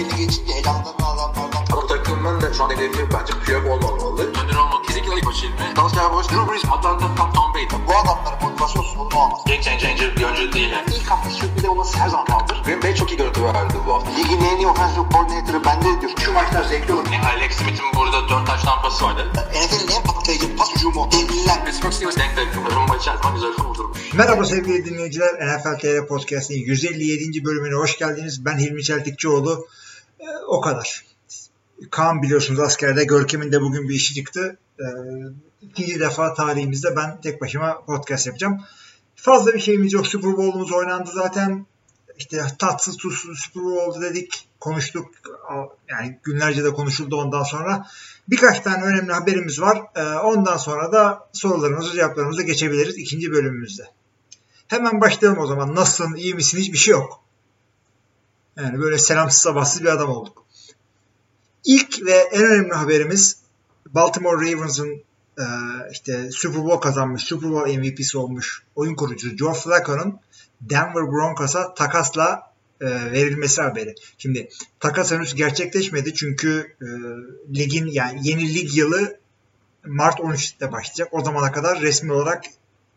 belli geçince elamdan adamlardan Ama takımın da şu an hedefi bence Piyok olmamalı. Önder olmak kesinlikle koç ilmi. Dallas Cowboys, Drew Brees, Atlanta, Tom, Tom Brady. bu adamların motivasyon sorunu olmaz. Game changer bir oyuncu değil. Yani. İlk hafta sürpriz olması her zaman kaldır. Green Bay çok iyi görüntü verdi bu hafta. Ligin en iyi offensive coordinator'ı bende diyor. Şu maçlar zevkli olur. Yani Alex Smith'in burada 4 taş tampası vardı. NFL'in en patlayıcı pas hücumu. Devliler. Pittsburgh Steelers denk denk. Rumba içerisinde güzel kurdurmuş. Merhaba sevgili dinleyiciler. NFL TR Podcast'ın 157. bölümüne hoş geldiniz. Ben Hilmi Çeltikçioğlu. O kadar. Kaan biliyorsunuz askerde. Görkem'in de bugün bir işi çıktı. Ee, ikinci defa tarihimizde ben tek başıma podcast yapacağım. Fazla bir şeyimiz yok. Super Bowl'umuz oynandı zaten. İşte tatsız tuzsuz Super Bowl dedik. Konuştuk. Yani günlerce de konuşuldu ondan sonra. Birkaç tane önemli haberimiz var. Ee, ondan sonra da sorularımızı cevaplarımıza geçebiliriz ikinci bölümümüzde. Hemen başlayalım o zaman. Nasılsın, iyi misin hiçbir şey yok. Yani böyle selamsız sabahsız bir adam olduk. İlk ve en önemli haberimiz Baltimore Ravens'ın e, işte Super Bowl kazanmış, Super Bowl MVP'si olmuş oyun kurucusu Joe Flacco'nun Denver Broncos'a takasla e, verilmesi haberi. Şimdi takas henüz gerçekleşmedi çünkü e, ligin yani yeni lig yılı Mart 13'te başlayacak. O zamana kadar resmi olarak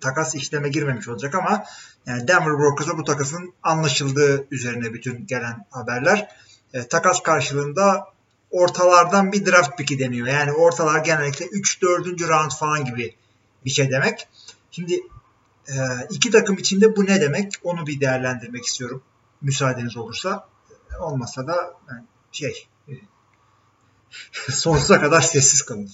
takas işleme girmemiş olacak ama yani Denver Broncos'a bu takasın anlaşıldığı üzerine bütün gelen haberler. E, takas karşılığında ortalardan bir draft pick'i deniyor. Yani ortalar genellikle 3-4. round falan gibi bir şey demek. Şimdi e, iki takım içinde bu ne demek? Onu bir değerlendirmek istiyorum. Müsaadeniz olursa. Olmasa da yani şey e, sonsuza kadar sessiz kalın.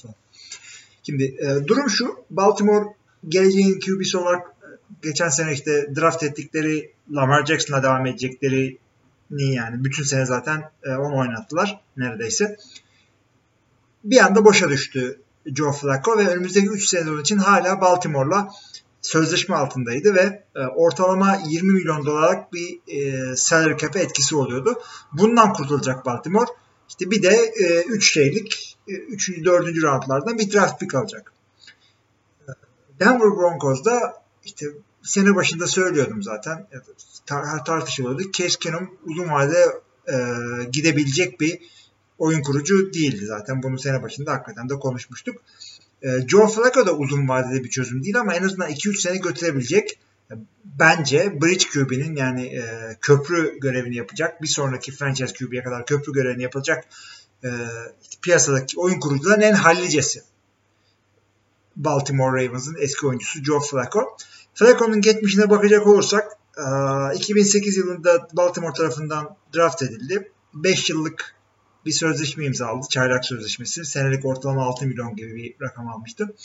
Şimdi e, durum şu. Baltimore geleceğin QB'si olarak e, geçen sene işte draft ettikleri Lamar Jackson'la devam edecekleri ni yani bütün sene zaten e, onu oynattılar neredeyse. Bir anda boşa düştü Joe Flacco ve önümüzdeki 3 sezon için hala Baltimore'la sözleşme altındaydı ve e, ortalama 20 milyon dolarlık bir e, salary cap'e etkisi oluyordu. Bundan kurtulacak Baltimore. İşte bir de 3 e, şeylik 3. E, 4. roundlardan bir draft pick alacak. Denver Broncos'da işte sene başında söylüyordum zaten tar- tartışılıyordu. Case uzun vadede e, gidebilecek bir oyun kurucu değildi zaten. Bunu sene başında hakikaten de konuşmuştuk. E, Joe Flacco da uzun vadede bir çözüm değil ama en azından 2-3 sene götürebilecek bence Bridge QB'nin yani e, köprü görevini yapacak. Bir sonraki franchise QB'ye kadar köprü görevini yapacak e, piyasadaki oyun kurucuların en hallicesi. Baltimore Ravens'ın eski oyuncusu Joe Flacco. Flacco'nun geçmişine bakacak olursak 2008 yılında Baltimore tarafından draft edildi. 5 yıllık bir sözleşme imzaladı. Çaylak sözleşmesi. Senelik ortalama 6 milyon gibi bir rakam almıştı.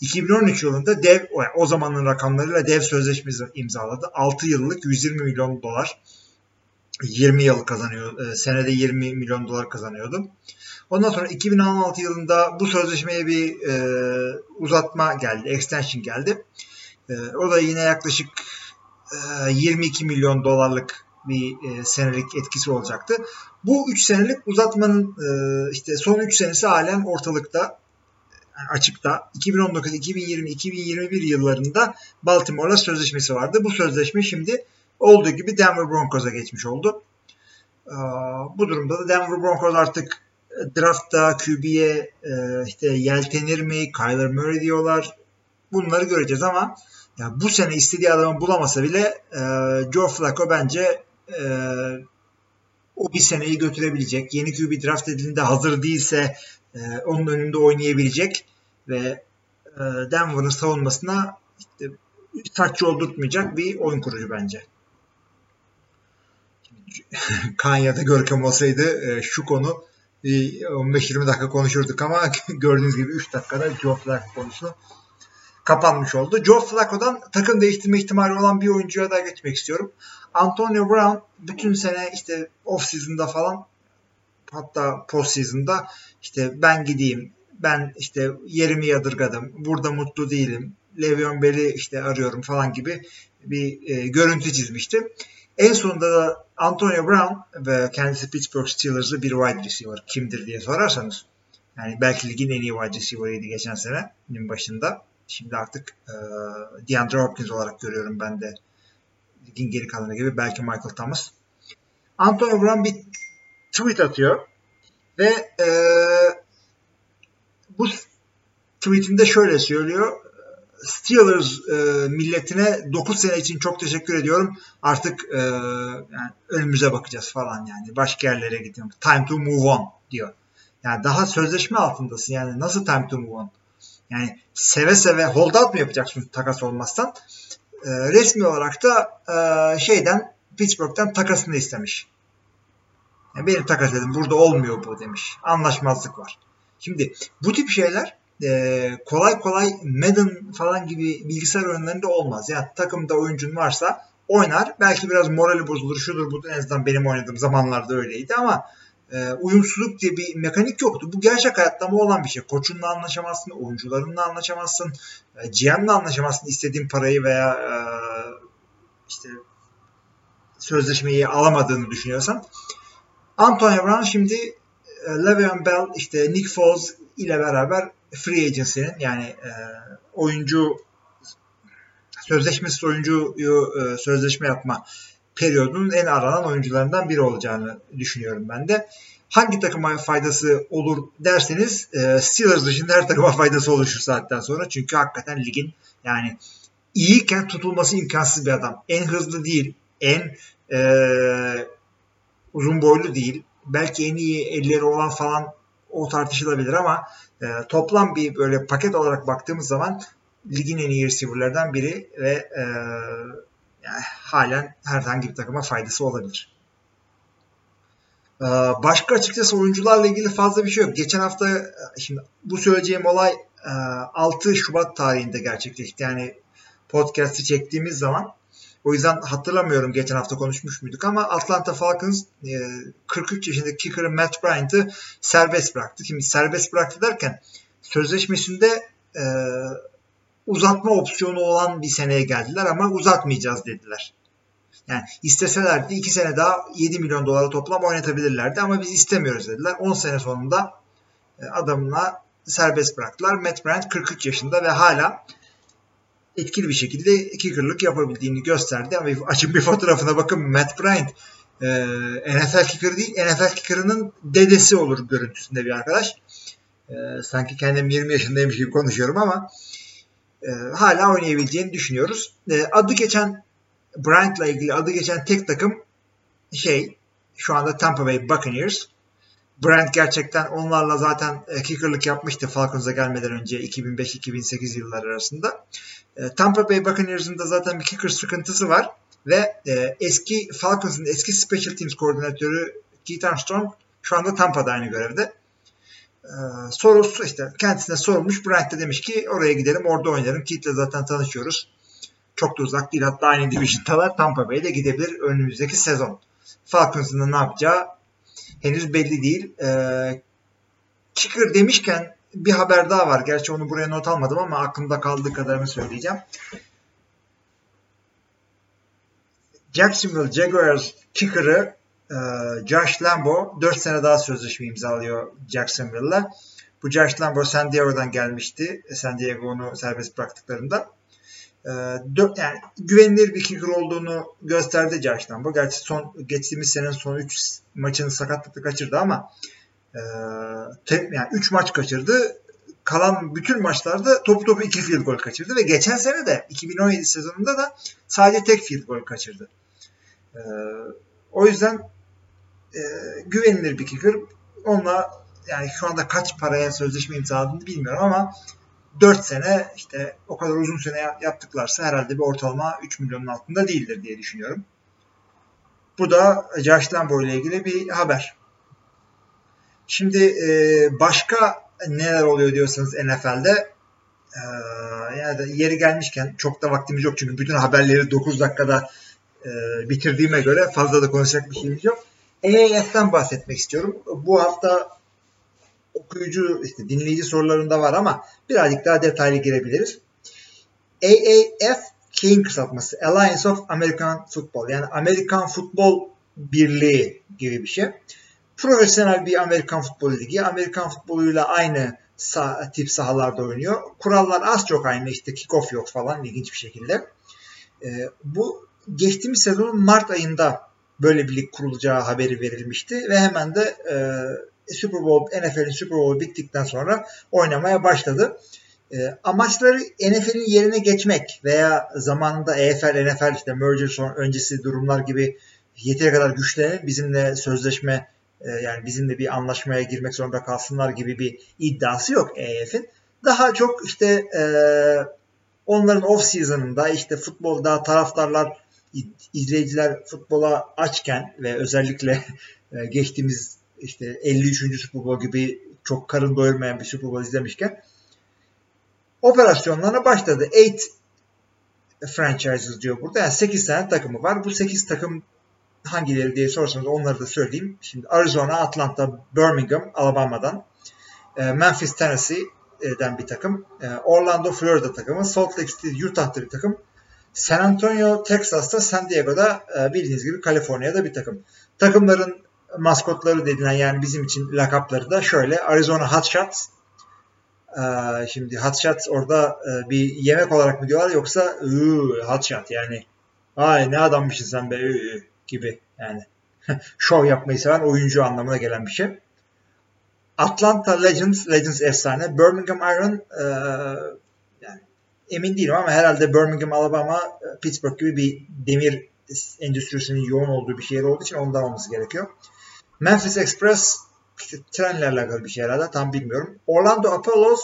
2013 yılında dev o zamanın rakamlarıyla dev sözleşmesi imzaladı. 6 yıllık 120 milyon dolar 20 yıl kazanıyor. Senede 20 milyon dolar kazanıyordu. Ondan sonra 2016 yılında bu sözleşmeye bir e, uzatma geldi. Extension geldi. E, o da yine yaklaşık 22 milyon dolarlık bir e, senelik etkisi olacaktı. Bu 3 senelik uzatmanın e, işte son 3 senesi halen ortalıkta açıkta. 2019, 2020, 2021 yıllarında Baltimore'la sözleşmesi vardı. Bu sözleşme şimdi olduğu gibi Denver Broncos'a geçmiş oldu. Bu durumda da Denver Broncos artık draftta QB'ye işte yeltenir mi, Kyler Murray diyorlar. Bunları göreceğiz ama yani bu sene istediği adamı bulamasa bile e, Joe Flacco bence e, o bir seneyi götürebilecek. Yeni QB draft edildiğinde hazır değilse e, onun önünde oynayabilecek ve e, Denver'ın savunmasına işte, saç oldurtmayacak bir oyun kurucu bence. Kanya'da Görkem olsaydı e, şu konu 15-20 dakika konuşurduk ama gördüğünüz gibi 3 dakikada Joe Flacco konusu kapanmış oldu. Joe Flacco'dan takım değiştirme ihtimali olan bir oyuncuya da geçmek istiyorum. Antonio Brown bütün sene işte off season'da falan hatta post season'da işte ben gideyim ben işte yerimi yadırgadım burada mutlu değilim Le'Veon Bell'i işte arıyorum falan gibi bir e, görüntü çizmişti. En sonunda da Antonio Brown ve kendisi Pittsburgh Steelers'lı bir wide receiver kimdir diye sorarsanız yani belki ligin en iyi wide receiver'ıydı geçen senenin başında. Şimdi artık e, DeAndre Hopkins olarak görüyorum ben de ligin geri kalanı gibi. Belki Michael Thomas. Antonio Brown bir tweet atıyor ve e, bu tweetinde şöyle söylüyor. Steelers e, milletine 9 sene için çok teşekkür ediyorum. Artık e, yani önümüze bakacağız falan yani. Başka yerlere gidiyorum. Time to move on diyor. Yani daha sözleşme altındasın. Yani nasıl time to move on? Yani seve seve hold out mu yapacaksın takas olmazsan? E, resmi olarak da e, şeyden Pittsburgh'ten takasını istemiş. Yani benim takas dedim. Burada olmuyor bu demiş. Anlaşmazlık var. Şimdi bu tip şeyler e, kolay kolay Madden falan gibi bilgisayar oyunlarında olmaz. Yani takımda oyuncun varsa oynar. Belki biraz morali bozulur. Şudur budur. En azından benim oynadığım zamanlarda öyleydi ama e, uyumsuzluk diye bir mekanik yoktu. Bu gerçek hayatta mı olan bir şey. Koçunla anlaşamazsın, oyuncularınla anlaşamazsın, e, GM'le anlaşamazsın istediğin parayı veya e, işte sözleşmeyi alamadığını düşünüyorsan. Antonio Brown şimdi Le'Veon Bell, işte Nick Foles ile beraber free agency'nin yani e, oyuncu sözleşmesiz oyuncuyu e, sözleşme yapma periyodunun en aranan oyuncularından biri olacağını düşünüyorum ben de. Hangi takıma faydası olur derseniz e, Steelers dışında her takıma faydası olur şu saatten sonra. Çünkü hakikaten ligin yani iyiyken tutulması imkansız bir adam. En hızlı değil, en e, uzun boylu değil. Belki en iyi elleri olan falan o tartışılabilir ama e, toplam bir böyle paket olarak baktığımız zaman ligin en iyi receiver'lardan biri ve e, yani halen herhangi bir takıma faydası olabilir. E, başka açıkçası oyuncularla ilgili fazla bir şey yok. Geçen hafta e, şimdi bu söyleyeceğim olay e, 6 Şubat tarihinde gerçekleşti. Yani podcast'i çektiğimiz zaman o yüzden hatırlamıyorum geçen hafta konuşmuş muyduk ama Atlanta Falcons e, 43 yaşındaki kicker'ı Matt Bryant'ı serbest bıraktı. Şimdi serbest bıraktı derken sözleşmesinde e, uzatma opsiyonu olan bir seneye geldiler ama uzatmayacağız dediler. Yani isteselerdi 2 sene daha 7 milyon dolara toplam oynatabilirlerdi ama biz istemiyoruz dediler. 10 sene sonunda e, adamına serbest bıraktılar. Matt Bryant 43 yaşında ve hala etkili bir şekilde kickerlık yapabildiğini gösterdi. Ama açın bir fotoğrafına bakın Matt Bryant e, NFL kicker değil NFL kicker'ının dedesi olur görüntüsünde bir arkadaş. E, sanki kendim 20 yaşındaymış gibi konuşuyorum ama e, hala oynayabileceğini düşünüyoruz. E, adı geçen Bryant'la ilgili adı geçen tek takım şey şu anda Tampa Bay Buccaneers. Bryant gerçekten onlarla zaten e, kickerlık yapmıştı Falcons'a gelmeden önce 2005-2008 yılları arasında. E, Tampa Bay Buccaneers'ın da zaten bir kicker sıkıntısı var ve e, eski Falcons'ın eski Special Teams koordinatörü Keith Armstrong şu anda Tampa'da aynı görevde. Sorusu işte kendisine sorulmuş. Bryant de demiş ki oraya gidelim orada oynarım. Keith'le zaten tanışıyoruz. Çok da uzak değil. Hatta aynı division'dalar. Tampa Bay'de gidebilir önümüzdeki sezon. Falcons'ın da ne yapacağı henüz belli değil. E, kicker demişken bir haber daha var. Gerçi onu buraya not almadım ama aklımda kaldığı kadarını söyleyeceğim. Jacksonville Jaguars kicker'ı e, Josh Lambo 4 sene daha sözleşme imzalıyor Jacksonville'la. Bu Josh Lambo San Diego'dan gelmişti. San Diego onu serbest bıraktıklarında. E, dört, yani güvenilir bir kicker olduğunu gösterdi Josh Lambo. Gerçi son geçtiğimiz senenin son 3 maçını sakatlıkla kaçırdı ama e, tek, yani 3 maç kaçırdı. Kalan bütün maçlarda topu topu 2 field goal kaçırdı ve geçen sene de 2017 sezonunda da sadece tek field goal kaçırdı. E, o yüzden e, güvenilir bir kicker. Onunla yani şu anda kaç paraya sözleşme imzaladığını bilmiyorum ama 4 sene işte o kadar uzun sene yaptıklarsa herhalde bir ortalama 3 milyonun altında değildir diye düşünüyorum. Bu da Josh Lambo ile ilgili bir haber. Şimdi e, başka neler oluyor diyorsanız NFL'de e, yani yeri gelmişken çok da vaktimiz yok çünkü bütün haberleri 9 dakikada e, bitirdiğime göre fazla da konuşacak bir şeyimiz yok. AAF'ten bahsetmek istiyorum. Bu hafta okuyucu, işte dinleyici sorularında var ama birazcık daha detaylı girebiliriz. AAF şeyin kısaltması Alliance of American Football yani Amerikan Futbol Birliği gibi bir şey profesyonel bir Amerikan futbolu ligi. Amerikan futboluyla aynı sah tip sahalarda oynuyor. Kurallar az çok aynı. İşte kickoff yok falan ilginç bir şekilde. E, bu geçtiğimiz sezonun Mart ayında böyle bir lig kurulacağı haberi verilmişti ve hemen de e, Super Bowl NFL'in Super Bowl bittikten sonra oynamaya başladı. E, amaçları NFL'in yerine geçmek veya zamanında EFL, NFL işte merger son öncesi durumlar gibi yeteri kadar güçlenip bizimle sözleşme e, yani bizimle bir anlaşmaya girmek zorunda kalsınlar gibi bir iddiası yok EF'in. Daha çok işte e, onların off season'ında işte futbolda taraftarlar izleyiciler futbola açken ve özellikle e, geçtiğimiz işte 53. Super Bowl gibi çok karın doyurmayan bir Super Bowl izlemişken operasyonlarına başladı. 8 franchises diyor burada. Yani 8 tane takımı var. Bu 8 takım hangileri diye sorsanız onları da söyleyeyim. Şimdi Arizona, Atlanta, Birmingham, Alabama'dan, e, Memphis, Tennessee'den bir takım, e, Orlando, Florida takımı, Salt Lake City, Utah'ta bir takım, San Antonio, Texas'ta, San Diego'da e, bildiğiniz gibi Kaliforniya'da bir takım. Takımların maskotları dedilen yani bizim için lakapları da şöyle Arizona Hotshots. Ee, şimdi Hotshots orada e, bir yemek olarak mı diyorlar yoksa Hotshot yani ay ne adammışsın sen be gibi yani şov yapmayı seven oyuncu anlamına gelen bir şey. Atlanta Legends, Legends efsane. Birmingham Iron e, yani emin değilim ama herhalde Birmingham, Alabama, Pittsburgh gibi bir demir endüstrisinin yoğun olduğu bir şehir olduğu için ondan olması gerekiyor. Memphis Express trenle alakalı bir şey herhalde tam bilmiyorum. Orlando Apollos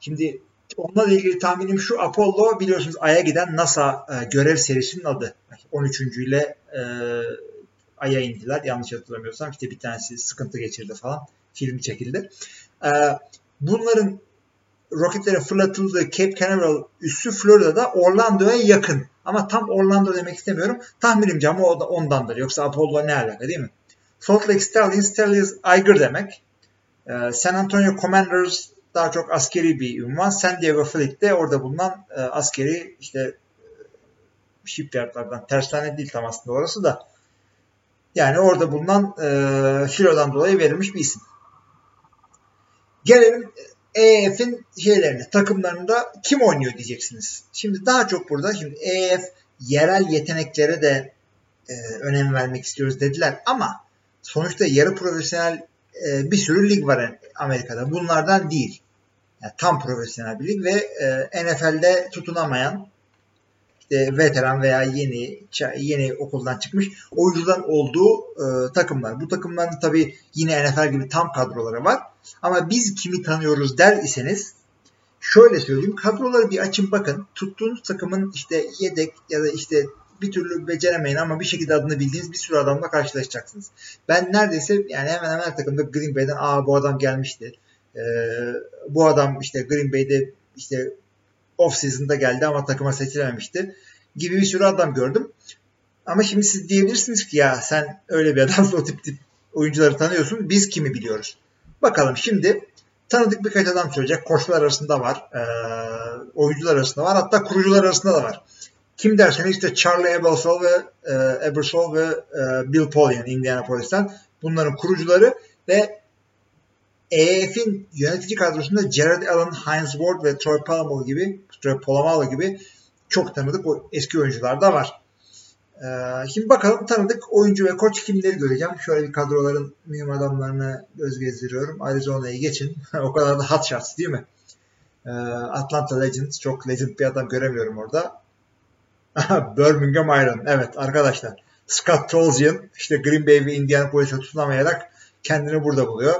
şimdi onunla ilgili tahminim şu Apollo biliyorsunuz Ay'a giden NASA e, görev serisinin adı. 13. ile e, Ay'a indiler yanlış hatırlamıyorsam işte bir tanesi sıkıntı geçirdi falan film çekildi. E, bunların roketlerin fırlatıldığı Cape Canaveral üssü Florida'da Orlando'ya yakın. Ama tam Orlando demek istemiyorum. Tahminimce ama o da ondandır. Yoksa Apollo ne alaka değil mi? Salt Lake Stallions, Stallions aygır demek. Ee, San Antonio Commanders daha çok askeri bir ünvan. San Diego Fleet de orada bulunan e, askeri işte e, shipyardlardan. Tersane değil tam aslında orası da. Yani orada bulunan e, filodan dolayı verilmiş bir isim. Gelelim EF'in şeylerine, takımlarında kim oynuyor diyeceksiniz. Şimdi daha çok burada şimdi EF yerel yeteneklere de e, önem vermek istiyoruz dediler ama sonuçta yarı profesyonel e, bir sürü lig var Amerika'da. Bunlardan değil. Yani tam profesyonel bir lig ve e, NFL'de tutunamayan işte veteran veya yeni yeni okuldan çıkmış oyuncuların olduğu e, takımlar. Bu takımların tabi yine NFL gibi tam kadroları var. Ama biz kimi tanıyoruz der iseniz şöyle söyleyeyim kadroları bir açın bakın. Tuttuğunuz takımın işte yedek ya da işte bir türlü beceremeyin ama bir şekilde adını bildiğiniz bir sürü adamla karşılaşacaksınız. Ben neredeyse yani hemen hemen her takımda Green Bay'den aa bu adam gelmişti. Ee, bu adam işte Green Bay'de işte off season'da geldi ama takıma seçilememişti gibi bir sürü adam gördüm. Ama şimdi siz diyebilirsiniz ki ya sen öyle bir adamsın o tip tip oyuncuları tanıyorsun. Biz kimi biliyoruz? Bakalım şimdi tanıdık birkaç adam söyleyecek. Koçlar arasında var. E, oyuncular arasında var. Hatta kurucular arasında da var. Kim derseniz işte Charlie Ebersol ve e, Ebersol ve e, Bill Polian Indianapolis'ten bunların kurucuları ve EF'in yönetici kadrosunda Jared Allen, Heinz Ward ve Troy Polamalu gibi Troy Polamalu gibi çok tanıdık o eski oyuncular da var. Ee, şimdi bakalım tanıdık oyuncu ve koç kimleri göreceğim. Şöyle bir kadroların mühim adamlarını göz gezdiriyorum. Arizona'ya geçin. o kadar da hot shots değil mi? Ee, Atlanta Legends. Çok legend bir adam göremiyorum orada. Birmingham Iron. Evet arkadaşlar. Scott Tolzien işte Green Bay ve Indianapolis'e tutunamayarak kendini burada buluyor.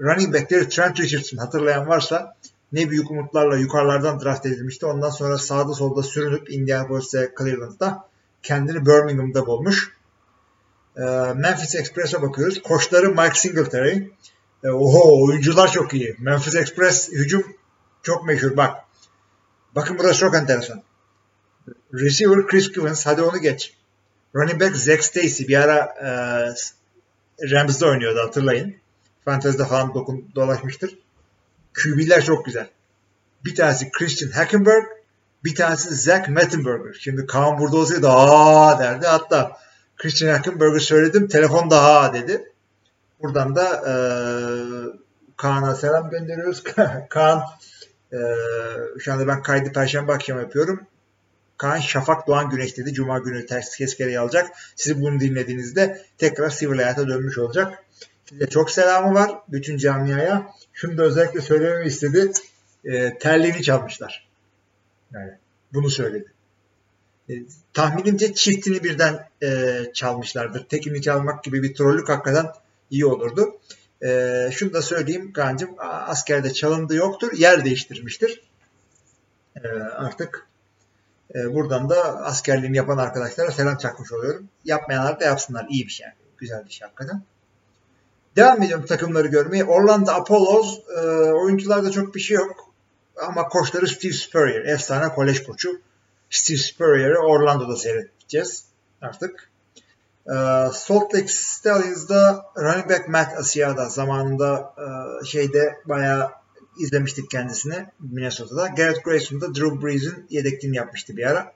Running backleri Trent Richardson hatırlayan varsa ne büyük umutlarla yukarılardan draft edilmişti. Ondan sonra sağda solda sürünüp Indianapolis'e Cleveland'da kendini Birmingham'da bulmuş. Ee, Memphis Express'e bakıyoruz. Koçları Mike Singletary. Ee, oho oyuncular çok iyi. Memphis Express hücum çok meşhur. Bak. Bakın burası çok enteresan. Receiver Chris Givens. Hadi onu geç. Running back Zach Stacy. Bir ara e, Rams'da oynuyordu hatırlayın. Fantasy'de falan dokun, dolaşmıştır. QB'ler çok güzel. Bir tanesi Christian Hackenberg, bir tanesi Zach Mettenberger. Şimdi Kaan burada olsaydı aa derdi. Hatta Christian Hackenberg'ı söyledim. Telefon daha dedi. Buradan da e, Kaan'a selam gönderiyoruz. Kaan e, şu anda ben kaydı perşembe akşam yapıyorum. Kaan Şafak Doğan Güneş dedi. Cuma günü ters keskereyi alacak. Siz bunu dinlediğinizde tekrar sivil hayata dönmüş olacak. Size çok selamı var bütün camiaya. Şunu da özellikle söylememi istedi. E, terliğini çalmışlar. Yani bunu söyledi. E, tahminimce çiftini birden e, çalmışlardır. Tekini çalmak gibi bir trollük hakikaten iyi olurdu. E, şunu da söyleyeyim Kaan'cığım askerde çalındı yoktur. Yer değiştirmiştir. E, artık e, buradan da askerliğini yapan arkadaşlara selam çakmış oluyorum. Yapmayanlar da yapsınlar. İyi bir şey. Güzel bir şey hakikaten. Devam ediyorum takımları görmeye. Orlando Apollos e, oyuncularda çok bir şey yok. Ama koçları Steve Spurrier. Efsane kolej koçu. Steve Spurrier'ı Orlando'da seyredeceğiz artık. E, Salt Lake Stallions'da running back Matt Asiata zamanında e, şeyde bayağı izlemiştik kendisini Minnesota'da. Garrett Grayson'da Drew Brees'in yedekliğini yapmıştı bir ara.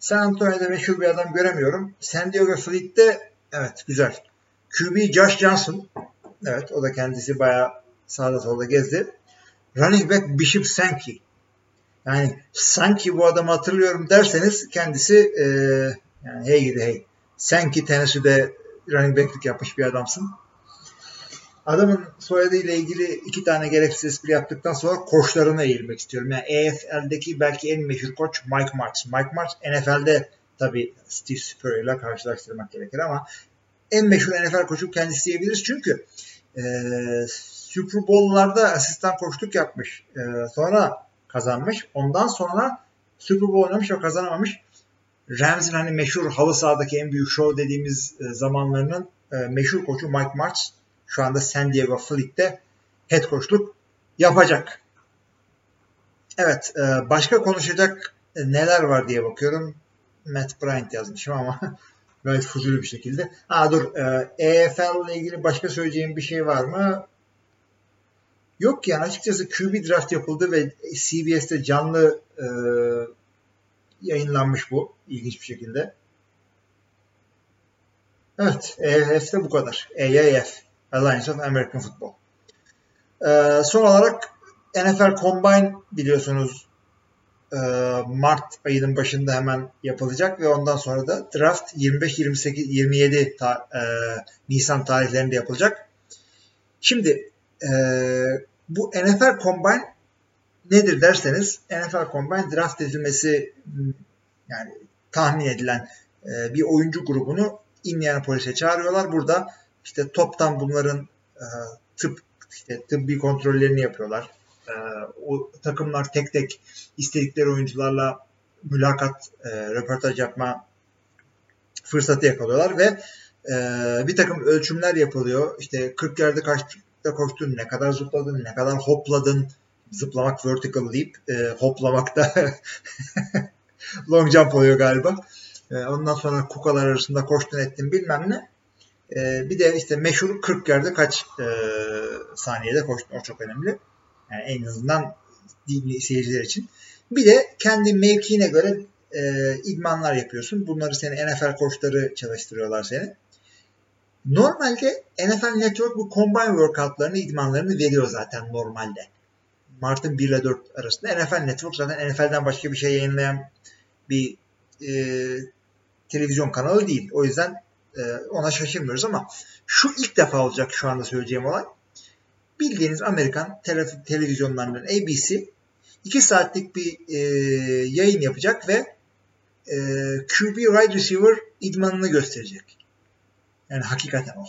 San Antonio'da meşhur bir adam göremiyorum. San Diego Fleet'te evet güzel. QB Josh Johnson. Evet o da kendisi bayağı sağda solda gezdi. Running back Bishop Sankey. Yani sanki bu adamı hatırlıyorum derseniz kendisi e, yani hey gidi hey. Sankey Tennessee'de running back'lik yapmış bir adamsın. Adamın soyadıyla ilgili iki tane gereksiz espri yaptıktan sonra koçlarına eğilmek istiyorum. Yani EFL'deki belki en meşhur koç Mike Martz. Mike Martz NFL'de tabii Steve Spurrier ile karşılaştırmak gerekir ama en meşhur NFL koçu kendisi diyebiliriz. Çünkü e, Super Bowl'larda asistan koçluk yapmış. E, sonra kazanmış. Ondan sonra Super Bowl oynamış ve kazanamamış. Rams'in hani meşhur halı sahadaki en büyük show dediğimiz e, zamanlarının e, meşhur koçu Mike Martz şu anda San Diego Fleet'te head coachluk yapacak. Evet, e, başka konuşacak neler var diye bakıyorum. Matt Bryant yazmışım ama gayet fuzuli bir şekilde. Aa dur, EFL ile ilgili başka söyleyeceğim bir şey var mı? Yok yani açıkçası QB draft yapıldı ve CBS'te canlı e, yayınlanmış bu ilginç bir şekilde. Evet, EF'de bu kadar. EAF. Alliance of American Football. Ee, son olarak NFL Combine biliyorsunuz e, Mart ayının başında hemen yapılacak ve ondan sonra da draft 25 28 27 ta, e, Nisan tarihlerinde yapılacak. Şimdi e, bu NFL Combine nedir derseniz NFL Combine draft edilmesi yani tahmin edilen e, bir oyuncu grubunu Indianapolis'e çağırıyorlar. Burada işte toptan bunların e, tıp işte tıbbi kontrollerini yapıyorlar. E, o takımlar tek tek istedikleri oyuncularla mülakat, e, röportaj yapma fırsatı yakalıyorlar ve e, bir takım ölçümler yapılıyor. İşte 40 yerde kaçta koştun, ne kadar zıpladın, ne kadar hopladın, zıplamak vertical deyip e, hoplamak da long jump oluyor galiba. E, ondan sonra kukalar arasında koştun ettin bilmem ne. E, bir de işte meşhur 40 yerde kaç e, saniyede koştun o çok önemli. Yani en azından seyirciler için. Bir de kendi mevkiine göre e, idmanlar yapıyorsun. Bunları seni NFL koçları çalıştırıyorlar seni. Normalde NFL Network bu combine workoutlarını, idmanlarını veriyor zaten normalde. Mart'ın 1 ile 4 arasında. NFL Network zaten NFL'den başka bir şey yayınlayan bir e, televizyon kanalı değil. O yüzden ona şaşırmıyoruz ama şu ilk defa olacak şu anda söyleyeceğim olay. Bildiğiniz Amerikan tele, televizyonlarından ABC 2 saatlik bir e, yayın yapacak ve e, QB wide receiver idmanını gösterecek. Yani hakikaten o.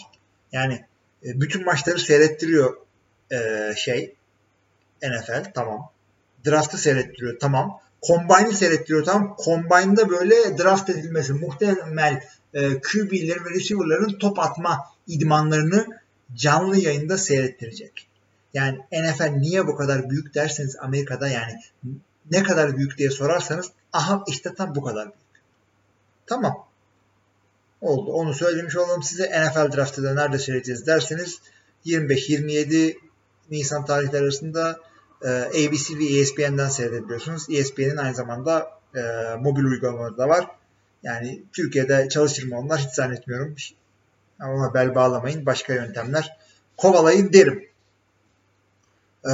Yani e, bütün maçları seyrettiriyor e, şey NFL tamam. Draft'ı seyrettiriyor tamam. Combine'ı seyrettiriyor tamam. Combine'da böyle draft edilmesi muhtemel e, QB'lerin ve receiver'ların top atma idmanlarını canlı yayında seyrettirecek. Yani NFL niye bu kadar büyük derseniz Amerika'da yani ne kadar büyük diye sorarsanız aha işte tam bu kadar büyük. Tamam. Oldu. Onu söylemiş olalım size. NFL draftı da nerede seyredeceğiz derseniz 25-27 Nisan tarihleri arasında e, ABC ve ESPN'den seyredebiliyorsunuz. ESPN'in aynı zamanda e, mobil uygulamaları da var. Yani Türkiye'de çalışır mı onlar hiç zannetmiyorum. Ama bel bağlamayın. Başka yöntemler kovalayın derim. Ee,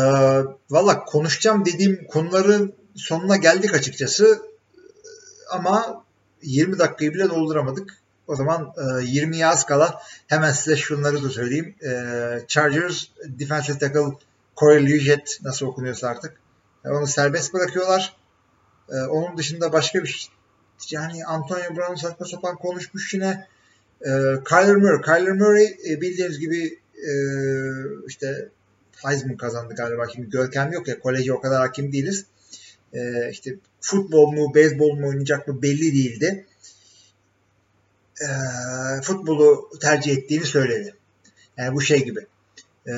Valla konuşacağım dediğim konuların sonuna geldik açıkçası. ama 20 dakikayı bile dolduramadık. O zaman e, 20'ye az kala hemen size şunları da söyleyeyim. E, Chargers defensive tackle Corey Liuget nasıl okunuyorsa artık. E, onu serbest bırakıyorlar. E, onun dışında başka bir. Yani Antonio Brown saçma sapan konuşmuş yine. E, Kyler Murray. Kyler Murray e, bildiğiniz gibi e, işte Heisman kazandı galiba. Şimdi görkem yok ya. Koleje o kadar hakim değiliz. E, işte futbol mu, beyzbol mu oynayacak mı belli değildi. E, futbolu tercih ettiğini söyledi. Yani bu şey gibi. E,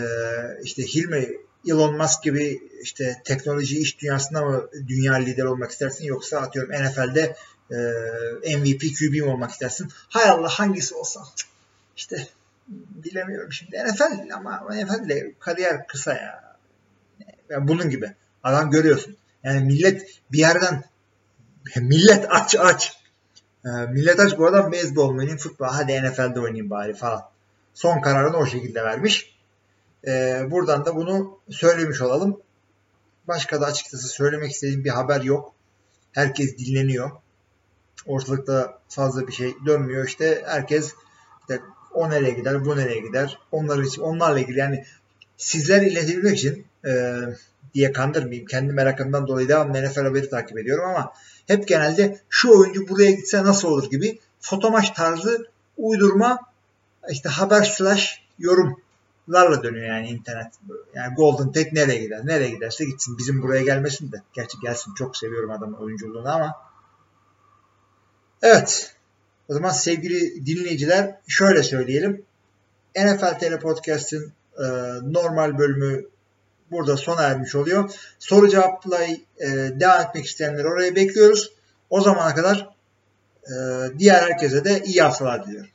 işte Hilmi Elon Musk gibi işte teknoloji iş dünyasında mı dünya lider olmak istersin yoksa atıyorum NFL'de e, MVP QB olmak istersin? Hay Allah hangisi olsa işte bilemiyorum şimdi NFL ama NFL'de kariyer kısa ya. Yani bunun gibi. Adam görüyorsun. Yani millet bir yerden millet aç aç. E, millet aç bu adam beyzbol oynayayım, futbol hadi NFL'de oynayayım bari falan. Son kararını o şekilde vermiş. E, buradan da bunu söylemiş olalım. Başka da açıkçası söylemek istediğim bir haber yok. Herkes dinleniyor. Ortalıkta fazla bir şey dönmüyor. İşte herkes işte o nereye gider, bu nereye gider. Onlar için, onlarla ilgili yani sizler iletebilmek için e, diye kandırmayayım. Kendi merakımdan dolayı devamlı NFL haberi takip ediyorum ama hep genelde şu oyuncu buraya gitse nasıl olur gibi fotomaç tarzı uydurma işte haber slash yorumlarla dönüyor yani internet. Yani Golden Tate nereye gider? Nereye giderse gitsin. Bizim buraya gelmesin de. Gerçi gelsin. Çok seviyorum adamın oyunculuğunu ama Evet. O zaman sevgili dinleyiciler şöyle söyleyelim. NFL TR Podcast'ın e, normal bölümü burada sona ermiş oluyor. Soru cevapla e, devam etmek isteyenleri oraya bekliyoruz. O zamana kadar e, diğer herkese de iyi haftalar diliyorum.